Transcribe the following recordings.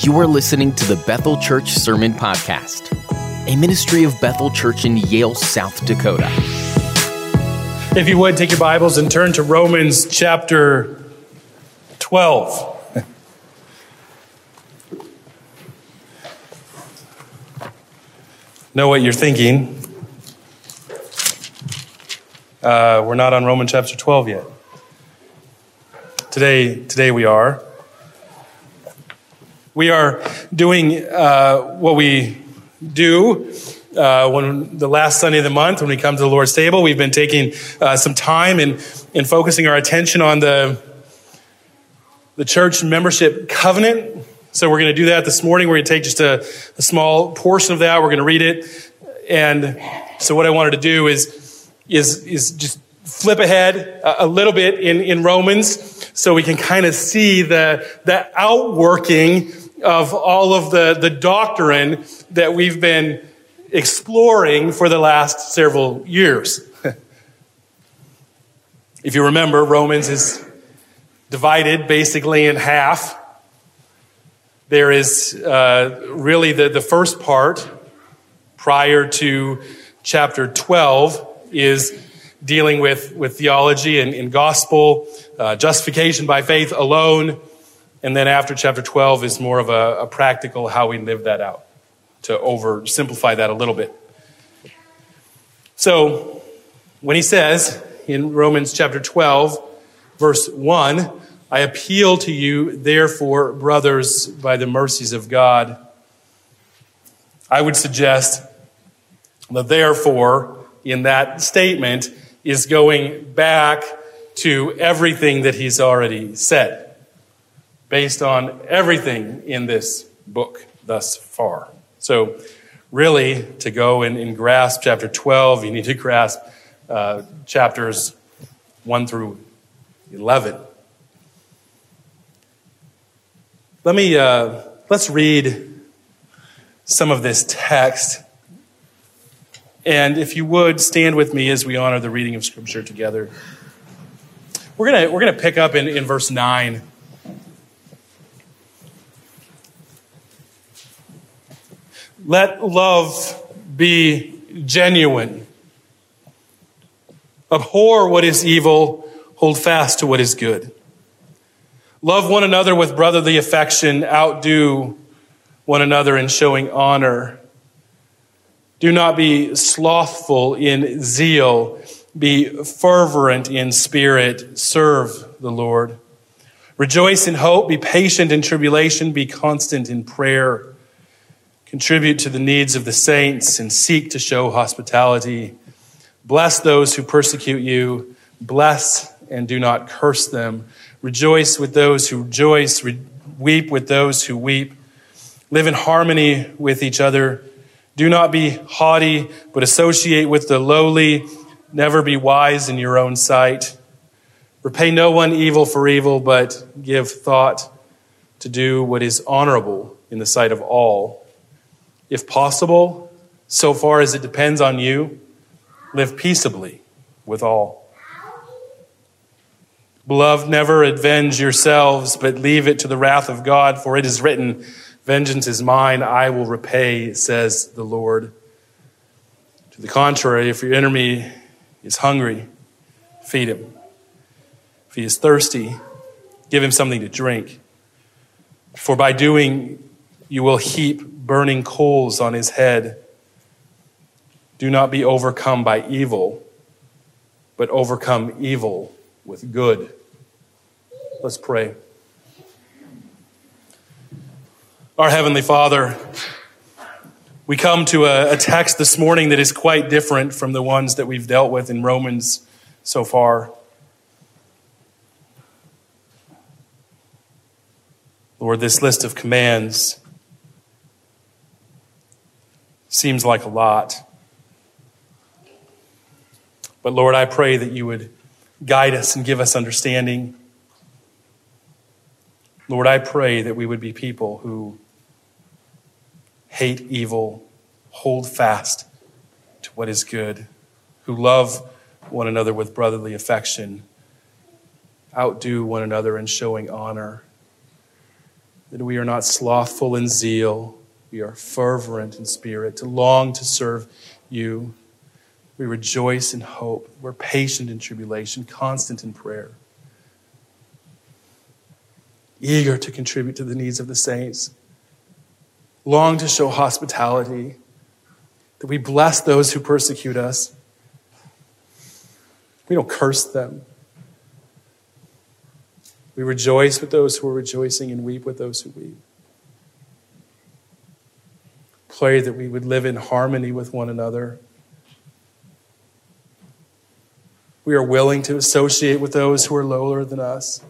You are listening to the Bethel Church Sermon Podcast, a ministry of Bethel Church in Yale, South Dakota. If you would, take your Bibles and turn to Romans chapter 12. know what you're thinking. Uh, we're not on Romans chapter 12 yet. Today, today we are. We are doing uh, what we do uh, when the last Sunday of the month when we come to the Lord's table. We've been taking uh, some time and, focusing our attention on the the church membership covenant. So we're going to do that this morning. We're going to take just a, a small portion of that. We're going to read it. And so what I wanted to do is, is, is just flip ahead a, a little bit in, in Romans so we can kind of see the, the outworking of all of the, the doctrine that we've been exploring for the last several years. if you remember, Romans is divided basically in half. There is uh, really the, the first part prior to chapter 12 is dealing with, with theology and, and gospel, uh, justification by faith alone. And then after chapter 12 is more of a, a practical how we live that out, to oversimplify that a little bit. So when he says in Romans chapter 12, verse 1, I appeal to you, therefore, brothers, by the mercies of God. I would suggest the therefore in that statement is going back to everything that he's already said, based on everything in this book thus far. So, really, to go and, and grasp chapter 12, you need to grasp uh, chapters 1 through 11. Let me, uh, let's read some of this text. And if you would, stand with me as we honor the reading of Scripture together. We're going to we're gonna pick up in, in verse 9. Let love be genuine. Abhor what is evil, hold fast to what is good. Love one another with brotherly affection, outdo one another in showing honor. Do not be slothful in zeal, be fervent in spirit, serve the Lord. Rejoice in hope, be patient in tribulation, be constant in prayer. Contribute to the needs of the saints and seek to show hospitality. Bless those who persecute you, bless and do not curse them. Rejoice with those who rejoice, Re- weep with those who weep. Live in harmony with each other. Do not be haughty, but associate with the lowly. Never be wise in your own sight. Repay no one evil for evil, but give thought to do what is honorable in the sight of all. If possible, so far as it depends on you, live peaceably with all. Beloved, never avenge yourselves, but leave it to the wrath of God, for it is written, Vengeance is mine, I will repay, says the Lord. To the contrary, if your enemy is hungry, feed him. If he is thirsty, give him something to drink. For by doing, you will heap burning coals on his head. Do not be overcome by evil, but overcome evil with good. Let's pray. Our Heavenly Father, we come to a, a, text this morning that is quite different from the ones that we've dealt with in Romans so far. Lord, this list of commands seems like a lot. But Lord, I pray that you would guide us and give us understanding. Lord, I pray that we would be people who hate evil, hold fast to what is good, who love one another with brotherly affection, outdo one another in showing honor. that we are not slothful in zeal, we are fervent in spirit, to long to serve you. We rejoice in hope. We're patient in tribulation, constant in prayer, eager to contribute to the needs of the saints, long to show hospitality, that we bless those who persecute us. We don't curse them. We rejoice with those who are rejoicing and weep with those who weep. Pray that we would live in harmony with one another. We are willing to associate with those who are lower than us.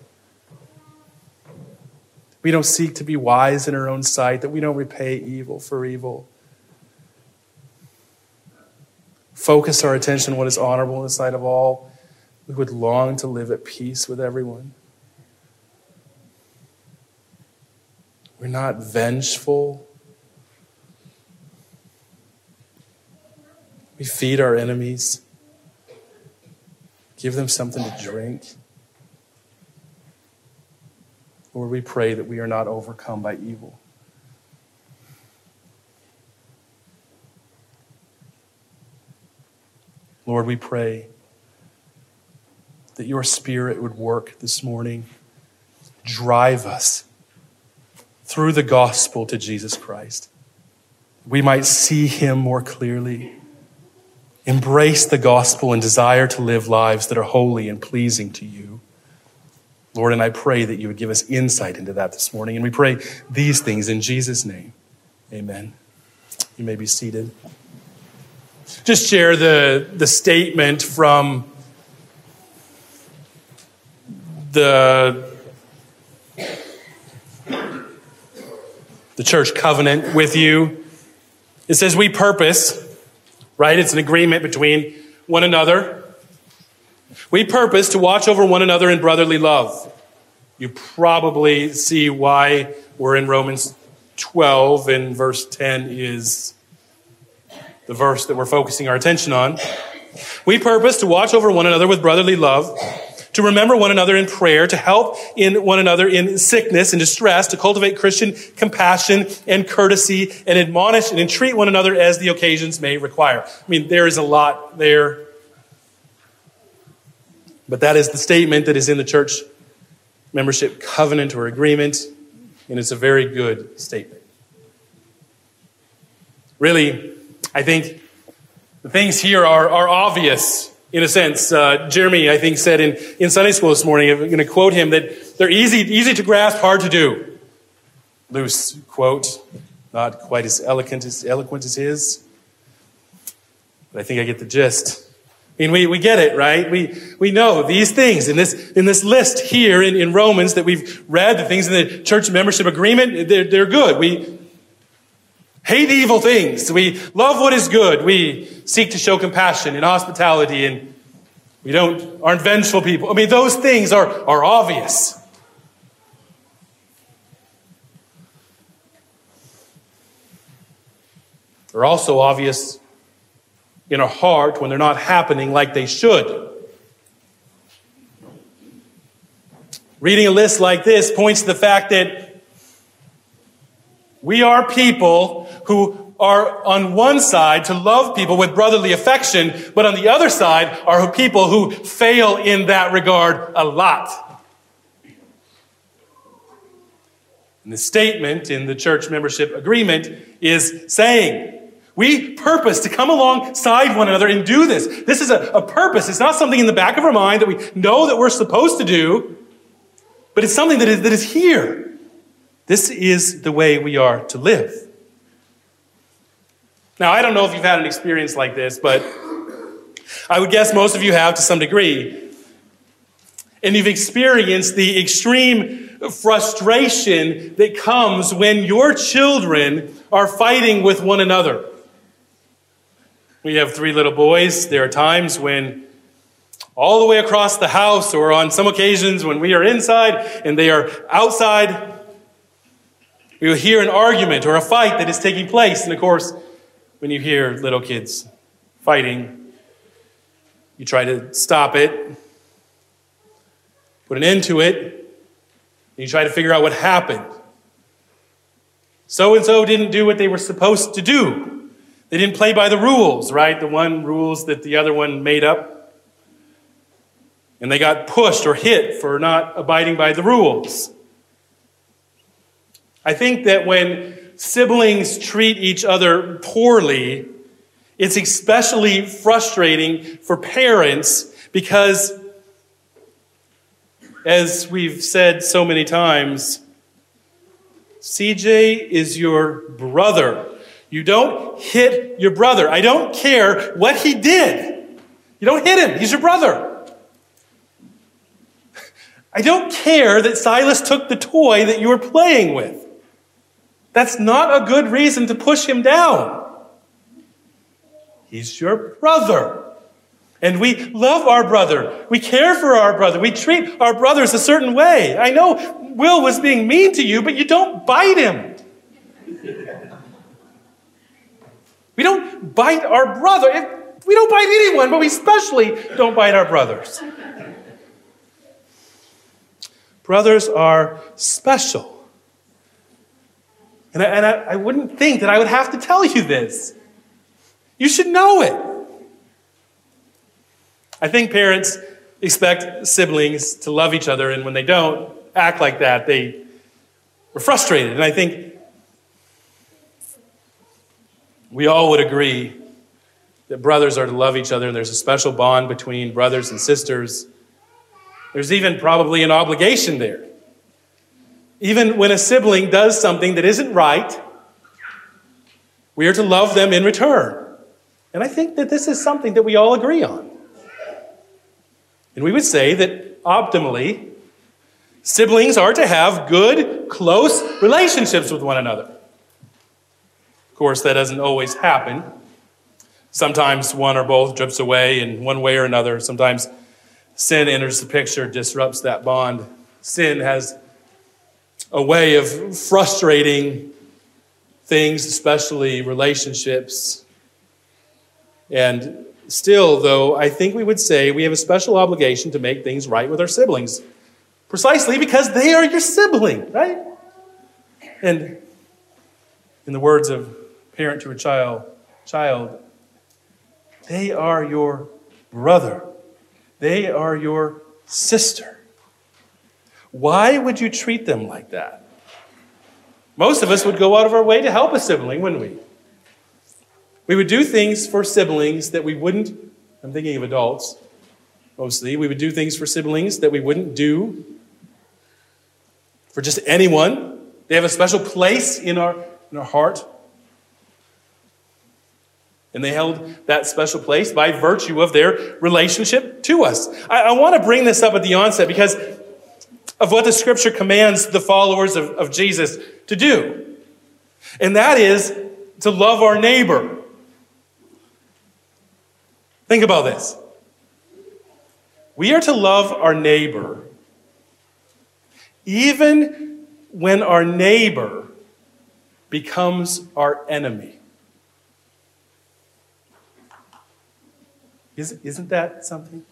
We don't seek to be wise in our own sight, that we don't repay evil for evil. Focus our attention on what is honorable in the sight of all. We would long to live at peace with everyone. We're not vengeful. We feed our enemies, give them something to drink. Lord, we pray that we are not overcome by evil. Lord, we pray that your spirit would work this morning. Drive us through the gospel to Jesus Christ. We might see him more clearly, embrace the gospel, and desire to live lives that are holy and pleasing to you. Lord, and I pray that you would give us insight into that this morning. And we pray these things in Jesus' name. Amen. You may be seated. Just share the, the statement from the the church covenant with you. It says, We purpose, right? It's an agreement between one another. We purpose to watch over one another in brotherly love. You probably see why we're in Romans 12 and verse 10 is the verse that we're focusing our attention on. We purpose to watch over one another with brotherly love to remember one another in prayer, to help in one another in sickness and distress, to cultivate Christian compassion and courtesy, and admonish and entreat one another as the occasions may require. I mean, there is a lot there. But that is the statement that is in the church membership covenant or agreement, and it's a very good statement. Really, I think the things here are, are obvious in a sense. Uh, Jeremy, I think, said in, in Sunday school this morning, I'm going to quote him, that they're easy, easy to grasp, hard to do. Loose quote, not quite as eloquent as, eloquent as his. But I think I get the gist. I mean, we, we get it, right? We, we know these things in this, in this list here in, in Romans that we've read, the things in the church membership agreement, they're, they're good. We hate evil things. We love what is good. We seek to show compassion and hospitality and we don't, aren't vengeful people. I mean, those things are, are obvious. They're also obvious in our heart when they're not happening like they should. Reading a list like this points to the fact that we are people who are on one side to love people with brotherly affection, but on the other side are people who fail in that regard a lot. And the statement in the church membership agreement is saying, we purpose to come alongside one another and do this. This is a, a, purpose. It's not something in the back of our mind that we know that we're supposed to do, but it's something that is, that is here. This is the way we are to live. Now, I don't know if you've had an experience like this, but I would guess most of you have to some degree. And you've experienced the extreme frustration that comes when your children are fighting with one another. We have three little boys. There are times when all the way across the house, or on some occasions when we are inside and they are outside, we will hear an argument or a fight that is taking place. And of course, when you hear little kids fighting, you try to stop it, put an end to it, and you try to figure out what happened. So and so didn't do what they were supposed to do. They didn't play by the rules, right? The one rules that the other one made up. And they got pushed or hit for not abiding by the rules. I think that when siblings treat each other poorly, it's especially frustrating for parents because, as we've said so many times, CJ is your brother. You don't hit your brother. I don't care what he did. You don't hit him. He's your brother. I don't care that Silas took the toy that you were playing with. That's not a good reason to push him down. He's your brother. And we love our brother. We care for our brother. We treat our brothers a certain way. I know Will was being mean to you, but you don't bite him. We don't bite our brother. We don't bite anyone, but we especially don't bite our brothers. Brothers are special. And, I, and I, I wouldn't think that I would have to tell you this. You should know it. I think parents expect siblings to love each other, and when they don't act like that, they were frustrated. And I think we all would agree that brothers are to love each other, and there's a special bond between brothers and sisters. There's even probably an obligation there. Even when a sibling does something that isn't right, we are to love them in return. And I think that this is something that we all agree on. And we would say that optimally, siblings are to have good, close relationships with one another. Of course, that doesn't always happen. Sometimes one or both drifts away in one way or another. Sometimes sin enters the picture, disrupts that bond. Sin has a way of frustrating things, especially relationships. And still, though, I think we would say we have a special obligation to make things right with our siblings, precisely because they are your sibling, right? And in the words of parent to a child, child, they are your brother. They are your sister. Why would you treat them like that? Most of us would go out of our way to help a sibling, wouldn't we? We would do things for siblings that we wouldn't, I'm thinking of adults mostly, we would do things for siblings that we wouldn't do for just anyone. They have a special place in our, in our heart. And they held that special place by virtue of their relationship to us. I, I want to bring this up at the onset because of what the scripture commands the followers of, of Jesus to do. And that is to love our neighbor. Think about this. We are to love our neighbor even when our neighbor becomes our enemy. Isn't that something?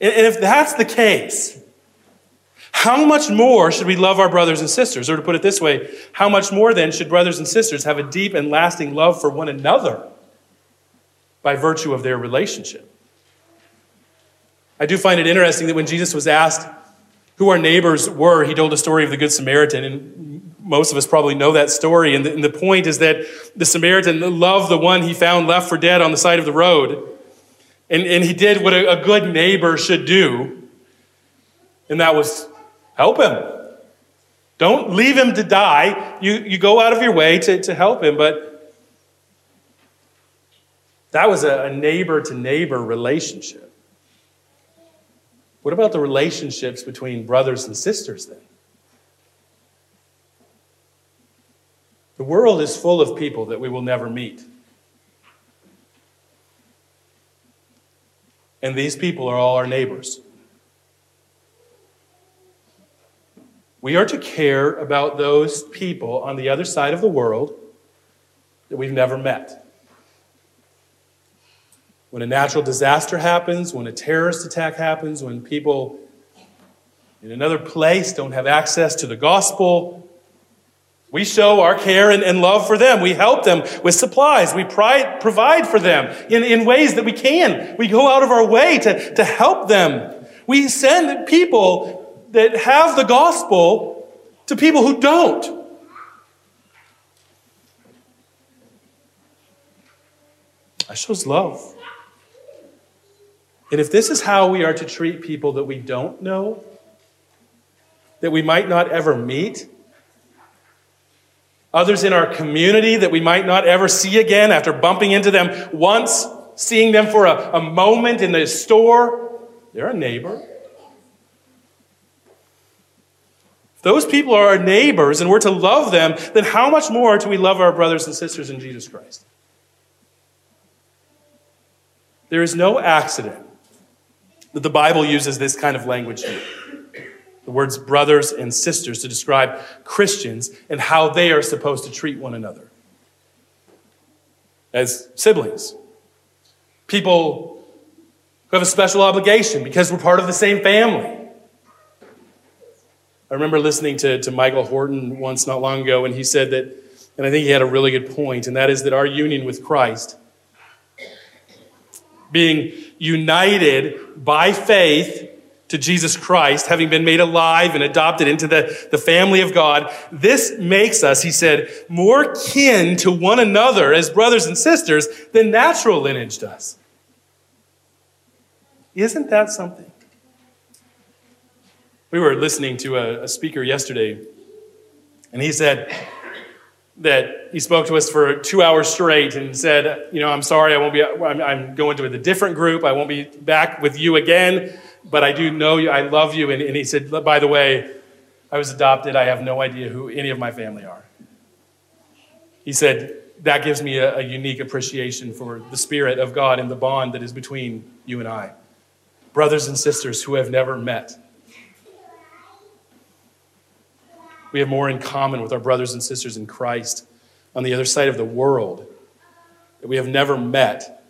And if that's the case, how much more should we love our brothers and sisters? Or to put it this way, how much more then should brothers and sisters have a deep and lasting love for one another by virtue of their relationship? I do find it interesting that when Jesus was asked who our neighbors were, he told a story of the Good Samaritan. And most of us probably know that story. And the, and the point is that the Samaritan loved the one he found left for dead on the side of the road. And, and he did what a, a good neighbor should do, and that was help him. Don't leave him to die. You, you go out of your way to, to help him, but that was a neighbor to neighbor relationship. What about the relationships between brothers and sisters then? The world is full of people that we will never meet. And these people are all our neighbors. We are to care about those people on the other side of the world that we've never met. When a natural disaster happens, when a terrorist attack happens, when people in another place don't have access to the gospel, We show our care and, and love for them. We help them with supplies. We provide for them in, in ways that we can. We go out of our way to, to help them. We send people that have the gospel to people who don't. That shows love. And if this is how we are to treat people that we don't know, that we might not ever meet, others in our community that we might not ever see again after bumping into them once, seeing them for a, a moment in the store, they're a neighbor. If those people are our neighbors and we're to love them, then how much more do we love our brothers and sisters in Jesus Christ? There is no accident that the Bible uses this kind of language here. The words brothers and sisters to describe Christians and how they are supposed to treat one another as siblings. People who have a special obligation because we're part of the same family. I remember listening to, to Michael Horton once not long ago, and he said that, and I think he had a really good point, and that is that our union with Christ being united by faith to Jesus Christ, having been made alive and adopted into the, the family of God, this makes us, he said, more kin to one another as brothers and sisters than natural lineage does. Isn't that something? We were listening to a, a speaker yesterday, and he said, that he spoke to us for two hours straight and said, You know, I'm sorry, I won't be, I'm, I'm going to a different group. I won't be back with you again, but I do know you. I love you. And, and he said, By the way, I was adopted. I have no idea who any of my family are. He said, That gives me a, a unique appreciation for the Spirit of God and the bond that is between you and I. Brothers and sisters who have never met We have more in common with our brothers and sisters in Christ on the other side of the world that we have never met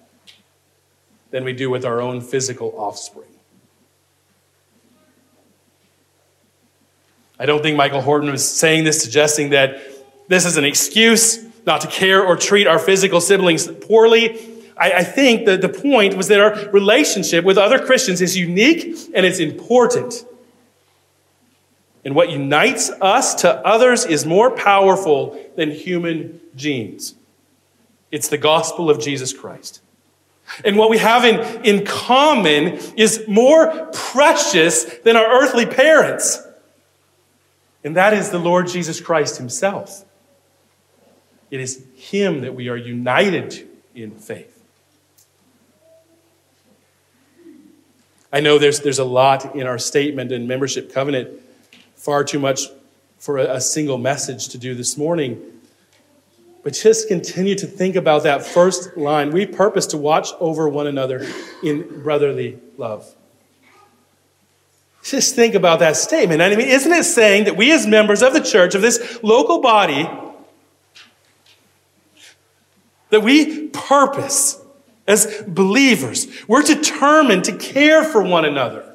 than we do with our own physical offspring. I don't think Michael Horton was saying this, suggesting that this is an excuse not to care or treat our physical siblings poorly. I, I think that the point was that our relationship with other Christians is unique and it's important. And what unites us to others is more powerful than human genes. It's the gospel of Jesus Christ. And what we have in, in common is more precious than our earthly parents. And that is the Lord Jesus Christ Himself. It is Him that we are united in faith. I know there's, there's a lot in our statement and membership covenant far too much for a, a single message to do this morning. But just continue to think about that first line. We purpose to watch over one another in brotherly love. Just think about that statement. I mean, isn't it saying that we, as members of the church, of this local body, that we purpose as believers, we're determined to care for one another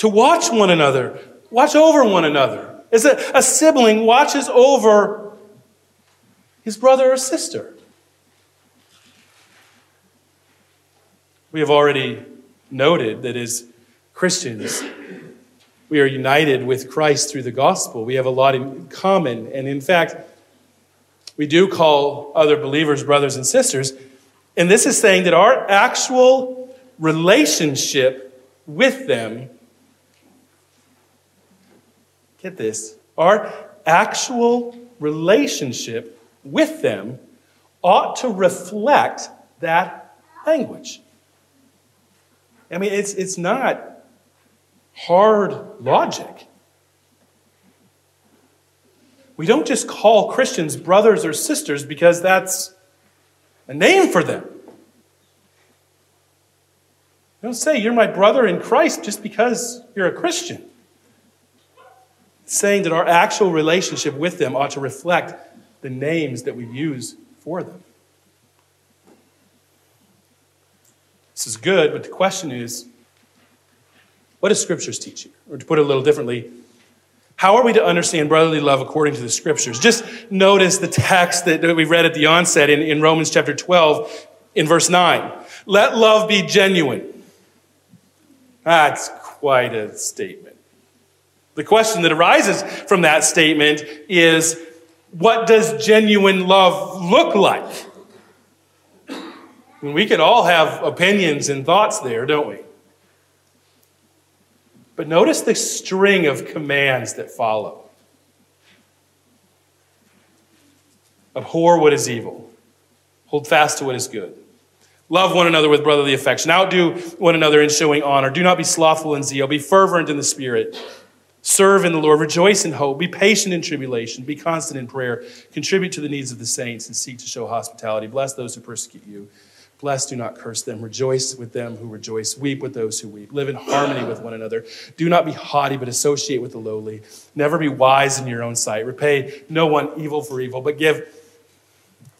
to watch one another, watch over one another. As a, a sibling watches over his brother or sister. We have already noted that as Christians, we are united with Christ through the gospel. We have a lot in common. And in fact, we do call other believers brothers and sisters. And this is saying that our actual relationship with them get this, our actual relationship with them ought to reflect that language. I mean, it's, it's not hard logic. We don't just call Christians brothers or sisters because that's a name for them. don't say you're my brother in Christ just because you're a Christian saying that our actual relationship with them ought to reflect the names that we use for them. This is good, but the question is what does Scriptures teach you? Or to put it a little differently, How are we to understand brotherly love according to the scriptures? Just notice the text that we read at the onset in, in Romans chapter 12 in verse 9. Let love be genuine. That's quite a statement. The question that arises from that statement is what does genuine love look like? we can all have opinions and thoughts there, don't we? But notice the string of commands that follow abhor what is evil, hold fast to what is good. Love one another with brotherly affection. Outdo one another in showing honor. Do not be slothful in zeal. Be fervent in the spirit. Serve in the Lord. Rejoice in hope. Be patient in tribulation. Be constant in prayer. Contribute to the needs of the saints and seek to show hospitality. Bless those who persecute you. Bless, do not curse them. Rejoice with them who rejoice. Weep with those who weep. Live in harmony with one another. Do not be haughty, but associate with the lowly. Never be wise in your own sight. Repay no one evil for evil, but give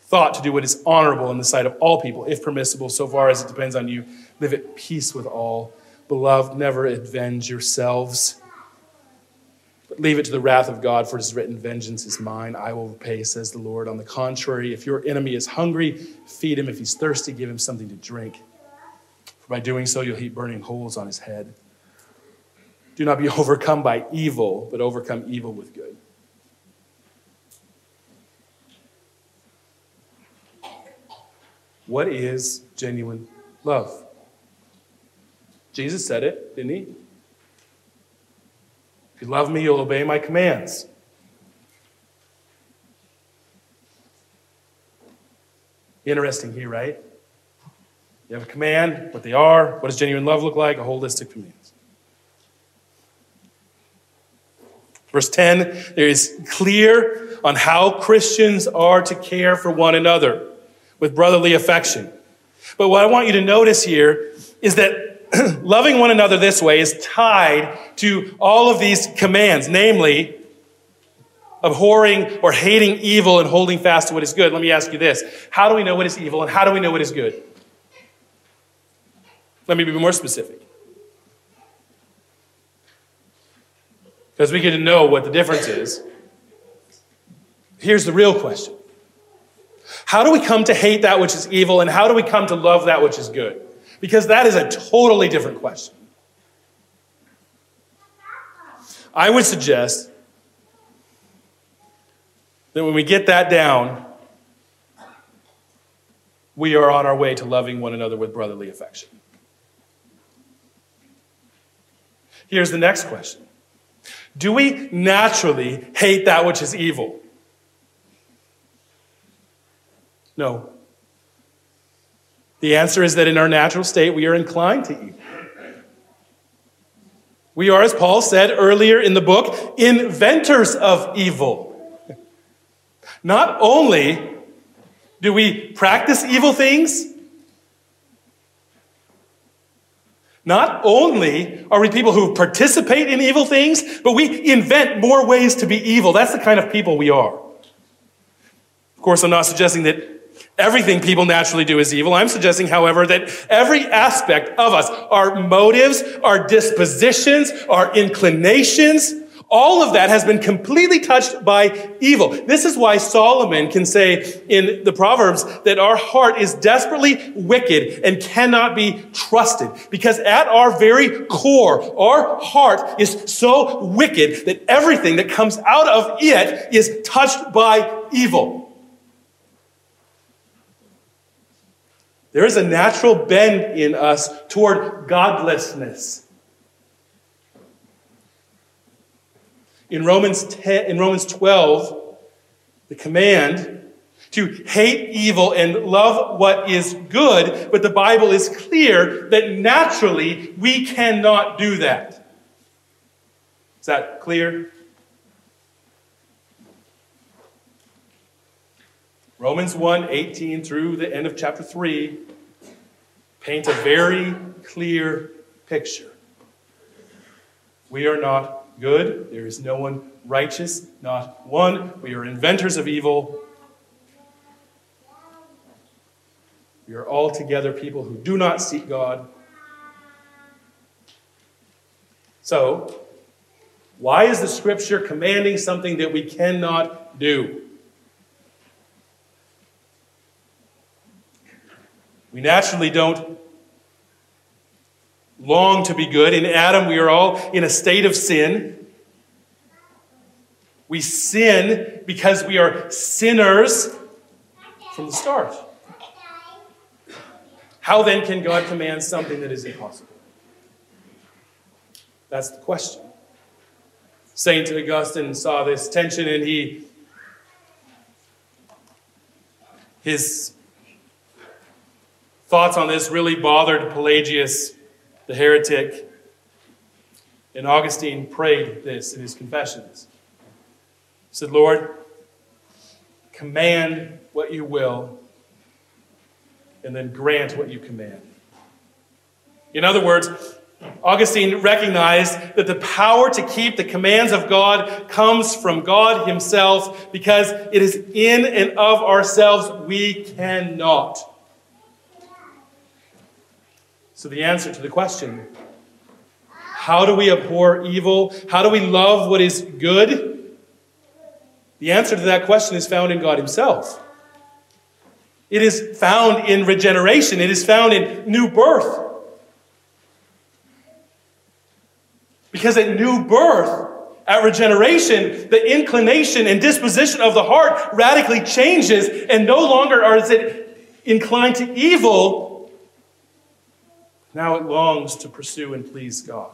thought to do what is honorable in the sight of all people, if permissible, so far as it depends on you. Live at peace with all. Beloved, never avenge yourselves leave it to the wrath of God, for it is written, Vengeance is mine, I will repay, says the Lord. On the contrary, if your enemy is hungry, feed him. If he's thirsty, give him something to drink. For by doing so, you'll heap burning holes on his head. Do not be overcome by evil, but overcome evil with good. What is genuine love? Jesus said it, didn't he? If you love me, you'll obey my commands. Interesting here, right? You have a command, what they are, what does genuine love look like, a list of commands. Verse 10, there is clear on how Christians are to care for one another with brotherly affection. But what I want you to notice here is that loving one another this way is tied to all of these commands, namely, abhorring or hating evil and holding fast to what is good. Let me ask you this How do we know what is evil and how do we know what is good? Let me be more specific. Because we get to know what the difference is. Here's the real question How do we come to hate that which is evil and how do we come to love that which is good? Because that is a totally different question. I would suggest that when we get that down, we are on our way to loving one another with brotherly affection. Here's the next question Do we naturally hate that which is evil? No. The answer is that in our natural state, we are inclined to evil. We are, as Paul said earlier in the book, inventors of evil. Not only do we practice evil things, not only are we people who participate in evil things, but we invent more ways to be evil. That's the kind of people we are. Of course, I'm not suggesting that Everything people naturally do is evil. I'm suggesting, however, that every aspect of us, our motives, our dispositions, our inclinations, all of that has been completely touched by evil. This is why Solomon can say in the Proverbs that our heart is desperately wicked and cannot be trusted. Because at our very core, our heart is so wicked that everything that comes out of it is touched by evil. There is a natural bend in us toward godlessness. In Romans, 10, in Romans 12, the command to hate evil and love what is good, but the Bible is clear that naturally we cannot do that. Is that clear? Romans 1 18 through the end of chapter 3 paint a very clear picture. We are not good. There is no one righteous, not one. We are inventors of evil. We are altogether people who do not seek God. So, Why is the scripture commanding something that we cannot do? We naturally don't long to be good. In Adam, we are all in a state of sin. We sin because we are sinners from the start. How then can God command something that is impossible? That's the question. St. Augustine saw this tension and he his thoughts on this really bothered Pelagius the heretic. And Augustine prayed this in his confessions. He said, Lord, command what you will, and then grant what you command. In other words, Augustine recognized that the power to keep the commands of God comes from God Himself because it is in and of ourselves we cannot. So, the answer to the question how do we abhor evil? How do we love what is good? The answer to that question is found in God Himself. It is found in regeneration, it is found in new birth. Because at new birth, at regeneration, the inclination and disposition of the heart radically changes, and no longer is it inclined to evil, now it longs to pursue and please God.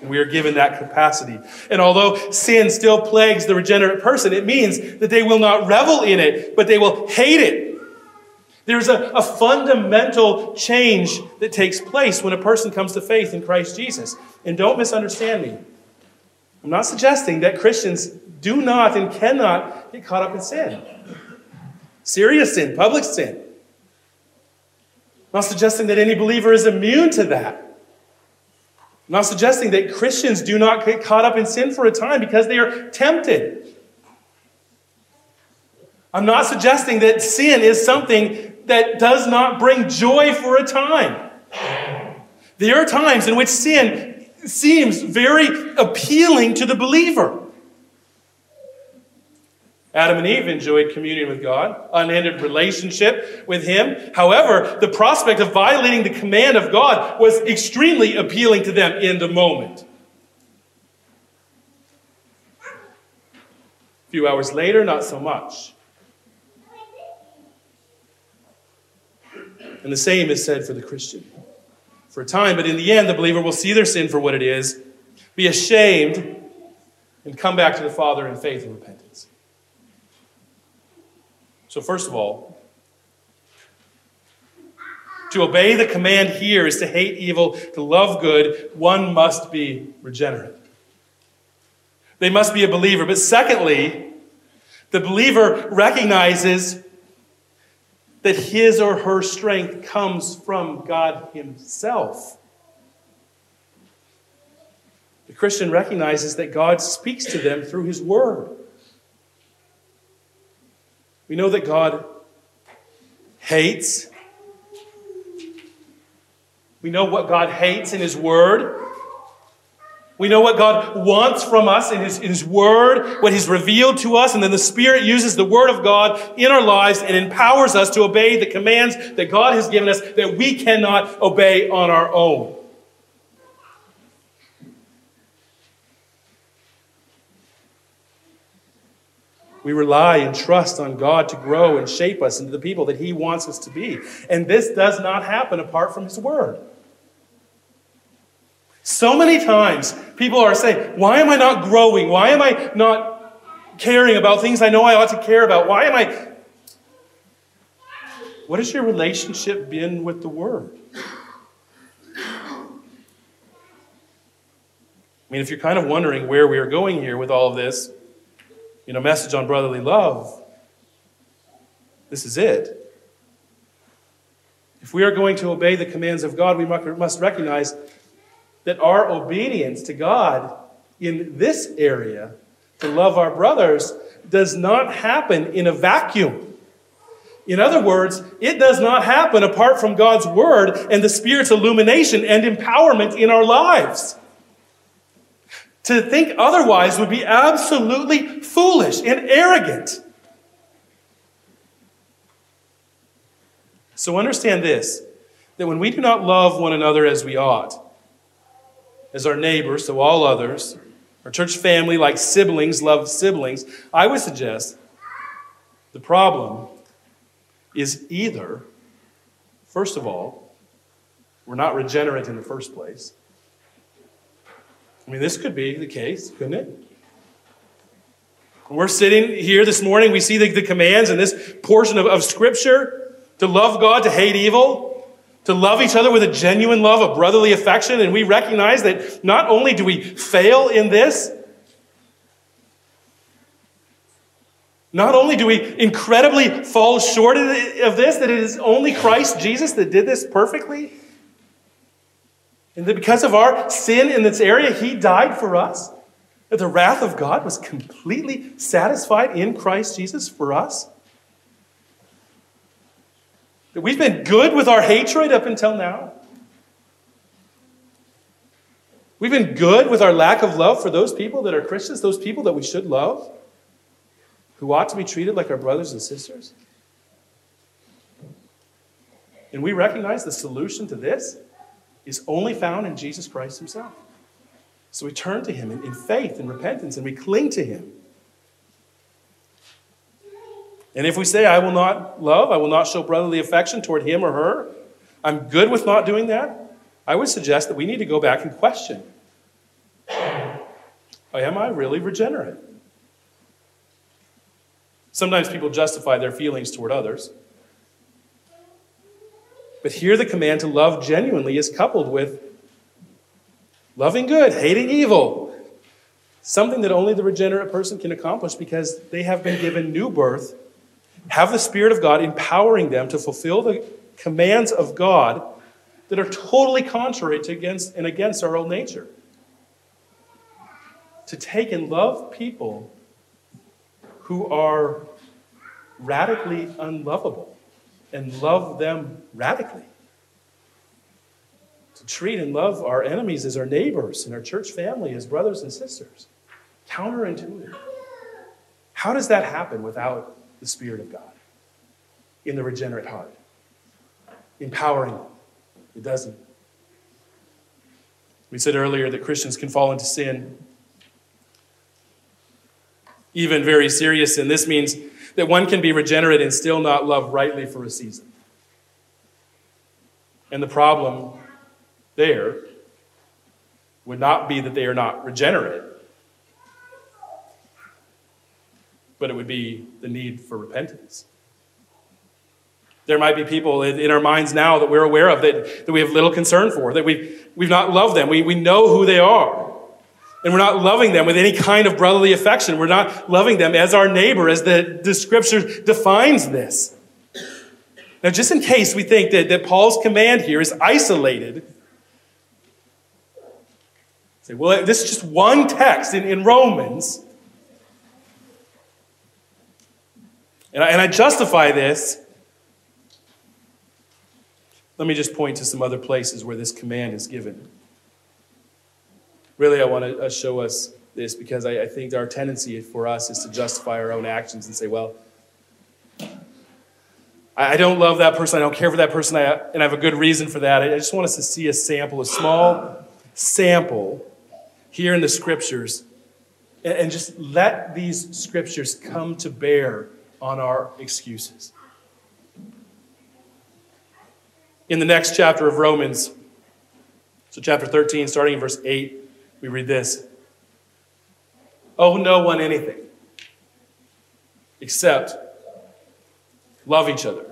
And we are given that capacity. And although sin still plagues the regenerate person, it means that they will not revel in it, but they will hate it. There's a, a fundamental change that takes place when a person comes to faith in Christ Jesus. And don't misunderstand me. I'm not suggesting that Christians do not and cannot get caught up in sin. Serious sin, public sin not suggesting that any believer is immune to that. I'm not suggesting that Christians do not get caught up in sin for a time because they are tempted. I'm not suggesting that sin is something that does not bring joy for a time. There are times in which sin seems very appealing to the believer. Adam and Eve enjoyed communion with God, unhindered relationship with Him. However, the prospect of violating the command of God was extremely appealing to them in the moment. A few hours later, not so much. And the same is said for the Christian. For a time, but in the end, the believer will see their sin for what it is, be ashamed, and come back to the Father in faith and repentance. So, first of all, to obey the command here is to hate evil, to love good. One must be regenerate. They must be a believer. But secondly, the believer recognizes that his or her strength comes from God Himself. The Christian recognizes that God speaks to them through His Word. We know that God hates. We know what God hates in His Word. We know what God wants from us in his, in his Word, what He's revealed to us, and then the Spirit uses the Word of God in our lives and empowers us to obey the commands that God has given us that we cannot obey on our own. We rely and trust on God to grow and shape us into the people that He wants us to be. And this does not happen apart from His Word. So many times people are saying, Why am I not growing? Why am I not caring about things I know I ought to care about? Why am I. What has your relationship been with the Word? I mean, if you're kind of wondering where we are going here with all of this, you know, message on brotherly love. This is it. If we are going to obey the commands of God, we must recognize that our obedience to God in this area, to love our brothers, does not happen in a vacuum. In other words, it does not happen apart from God's word and the Spirit's illumination and empowerment in our lives. To think otherwise would be absolutely foolish and arrogant. So understand this that when we do not love one another as we ought, as our neighbors, so all others, our church family, like siblings, love siblings, I would suggest the problem is either, first of all, we're not regenerate in the first place. I mean, this could be the case, couldn't it? We're sitting here this morning, we see the, the commands in this portion of, of Scripture to love God, to hate evil to love each other with a genuine love, a brotherly affection, and we recognize that not only do we fail in this, not only do we incredibly fall short of this, that it is only Christ Jesus that did this perfectly, and that because of our sin in this area, He died for us, that the wrath of God was completely satisfied in Christ Jesus for us. That we've been good with our hatred up until now. We've been good with our lack of love for those people that are Christians, those people that we should love, who ought to be treated like our brothers and sisters. And we recognize the solution to this is only found in Jesus Christ Himself. So we turn to Him in, in faith and repentance and we cling to Him. And if we say, I will not love, I will not show brotherly affection toward him or her, I'm good with not doing that, I would suggest that we need to go back and question oh, Am I really regenerate? Sometimes people justify their feelings toward others. But here, the command to love genuinely is coupled with loving good, hating evil. Something that only the regenerate person can accomplish because they have been given new birth have the Spirit of God empowering them to fulfill the commands of God that are totally contrary to against and against our old nature. To take and love people who are radically unlovable and love them radically. To treat and love our enemies as our neighbors and our church family as brothers and sisters. Counterintuitive. How does that happen without the Spirit of God in the regenerate heart, empowering It doesn't. We said earlier that Christians can fall into sin, even very serious sin. This means that one can be regenerate and still not love rightly for a season. And the problem there would not be that they are not regenerate, but it would be the need for repentance. There might be people in our minds now that we're aware of that, that we have little concern for, that we've, we've not loved them. We, we know who they are. And we're not loving them with any kind of brotherly affection. We're not loving them as our neighbor, as the, the scripture defines this. Now, just in case we think that, that Paul's command here is isolated, say, well, this is just one text in, in Romans. And I, and I justify this. Let me just point to some other places where this command is given. Really, I want to uh, show us this because I, I think our tendency for us is to justify our own actions and say, well, I don't love that person. I don't care for that person. I, and I have a good reason for that. I just want us to see a sample, a small sample here in the scriptures, and, and just let these scriptures come to bear on our excuses. In the next chapter of Romans, so chapter 13, starting in verse 8, we read this Owe no one anything except love each other.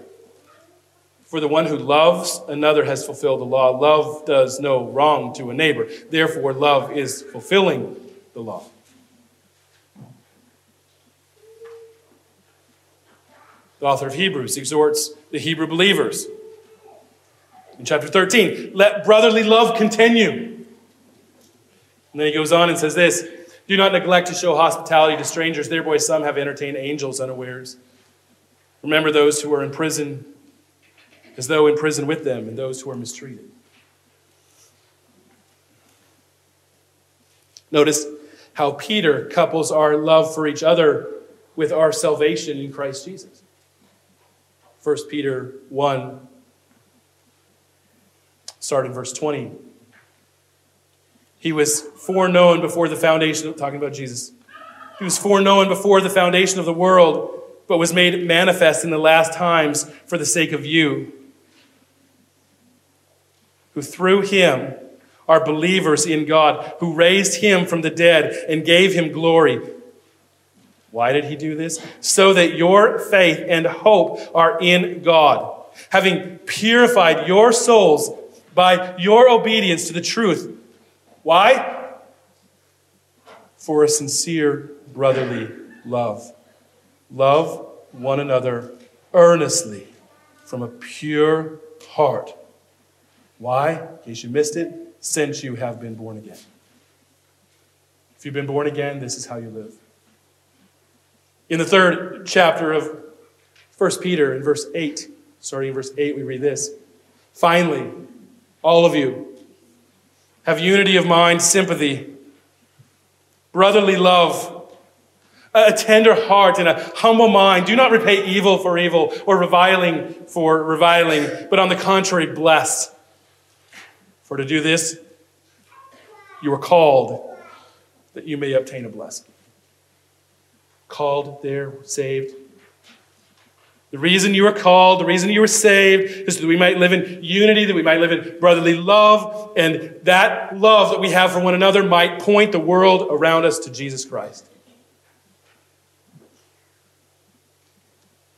For the one who loves another has fulfilled the law. Love does no wrong to a neighbor. Therefore, love is fulfilling the law. The author of Hebrews exhorts the Hebrew believers. In chapter 13, let brotherly love continue. And then he goes on and says this Do not neglect to show hospitality to strangers, thereby some have entertained angels unawares. Remember those who are in prison as though in prison with them, and those who are mistreated. Notice how Peter couples our love for each other with our salvation in Christ Jesus. 1 Peter 1, start in verse 20. He was foreknown before the foundation, talking about Jesus. He was foreknown before the foundation of the world, but was made manifest in the last times for the sake of you, who through him are believers in God, who raised him from the dead and gave him glory. Why did he do this? So that your faith and hope are in God, having purified your souls by your obedience to the truth. Why? For a sincere brotherly love. Love one another earnestly from a pure heart. Why? In case you missed it, since you have been born again. If you've been born again, this is how you live. In the third chapter of 1 Peter, in verse 8, starting in verse 8, we read this Finally, all of you have unity of mind, sympathy, brotherly love, a tender heart, and a humble mind. Do not repay evil for evil or reviling for reviling, but on the contrary, bless. For to do this, you are called that you may obtain a blessing. Called there, saved. The reason you are called, the reason you are saved, is that we might live in unity, that we might live in brotherly love, and that love that we have for one another might point the world around us to Jesus Christ.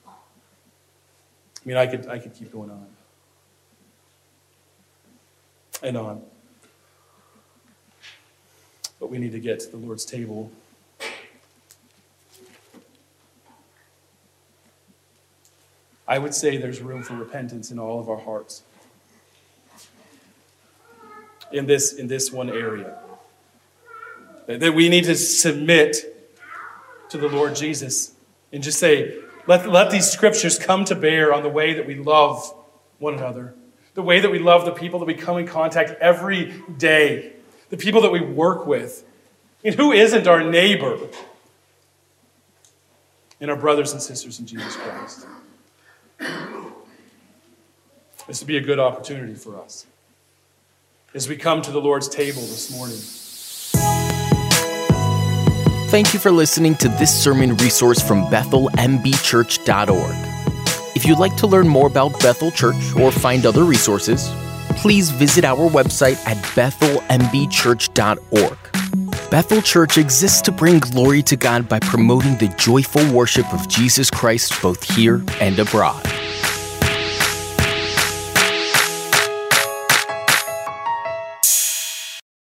I mean, I could, I could keep going on and on. But we need to get to the Lord's table. I would say there's room for repentance in all of our hearts. In this, in this one area. That we need to submit to the Lord Jesus and just say, let, let these scriptures come to bear on the way that we love one another the way that we love the people that we come in contact every day, the people that we work with. And who isn't our neighbor? And our brothers and sisters in Jesus Christ. This would be a good opportunity for us as we come to the Lord's table this morning. Thank you for listening to this sermon resource from BethelMBChurch.org. If you'd like to learn more about Bethel Church or find other resources, please visit our website at bethelmbchurch.org. Bethel Church exists to bring glory to God by promoting the joyful worship of Jesus Christ both here and abroad.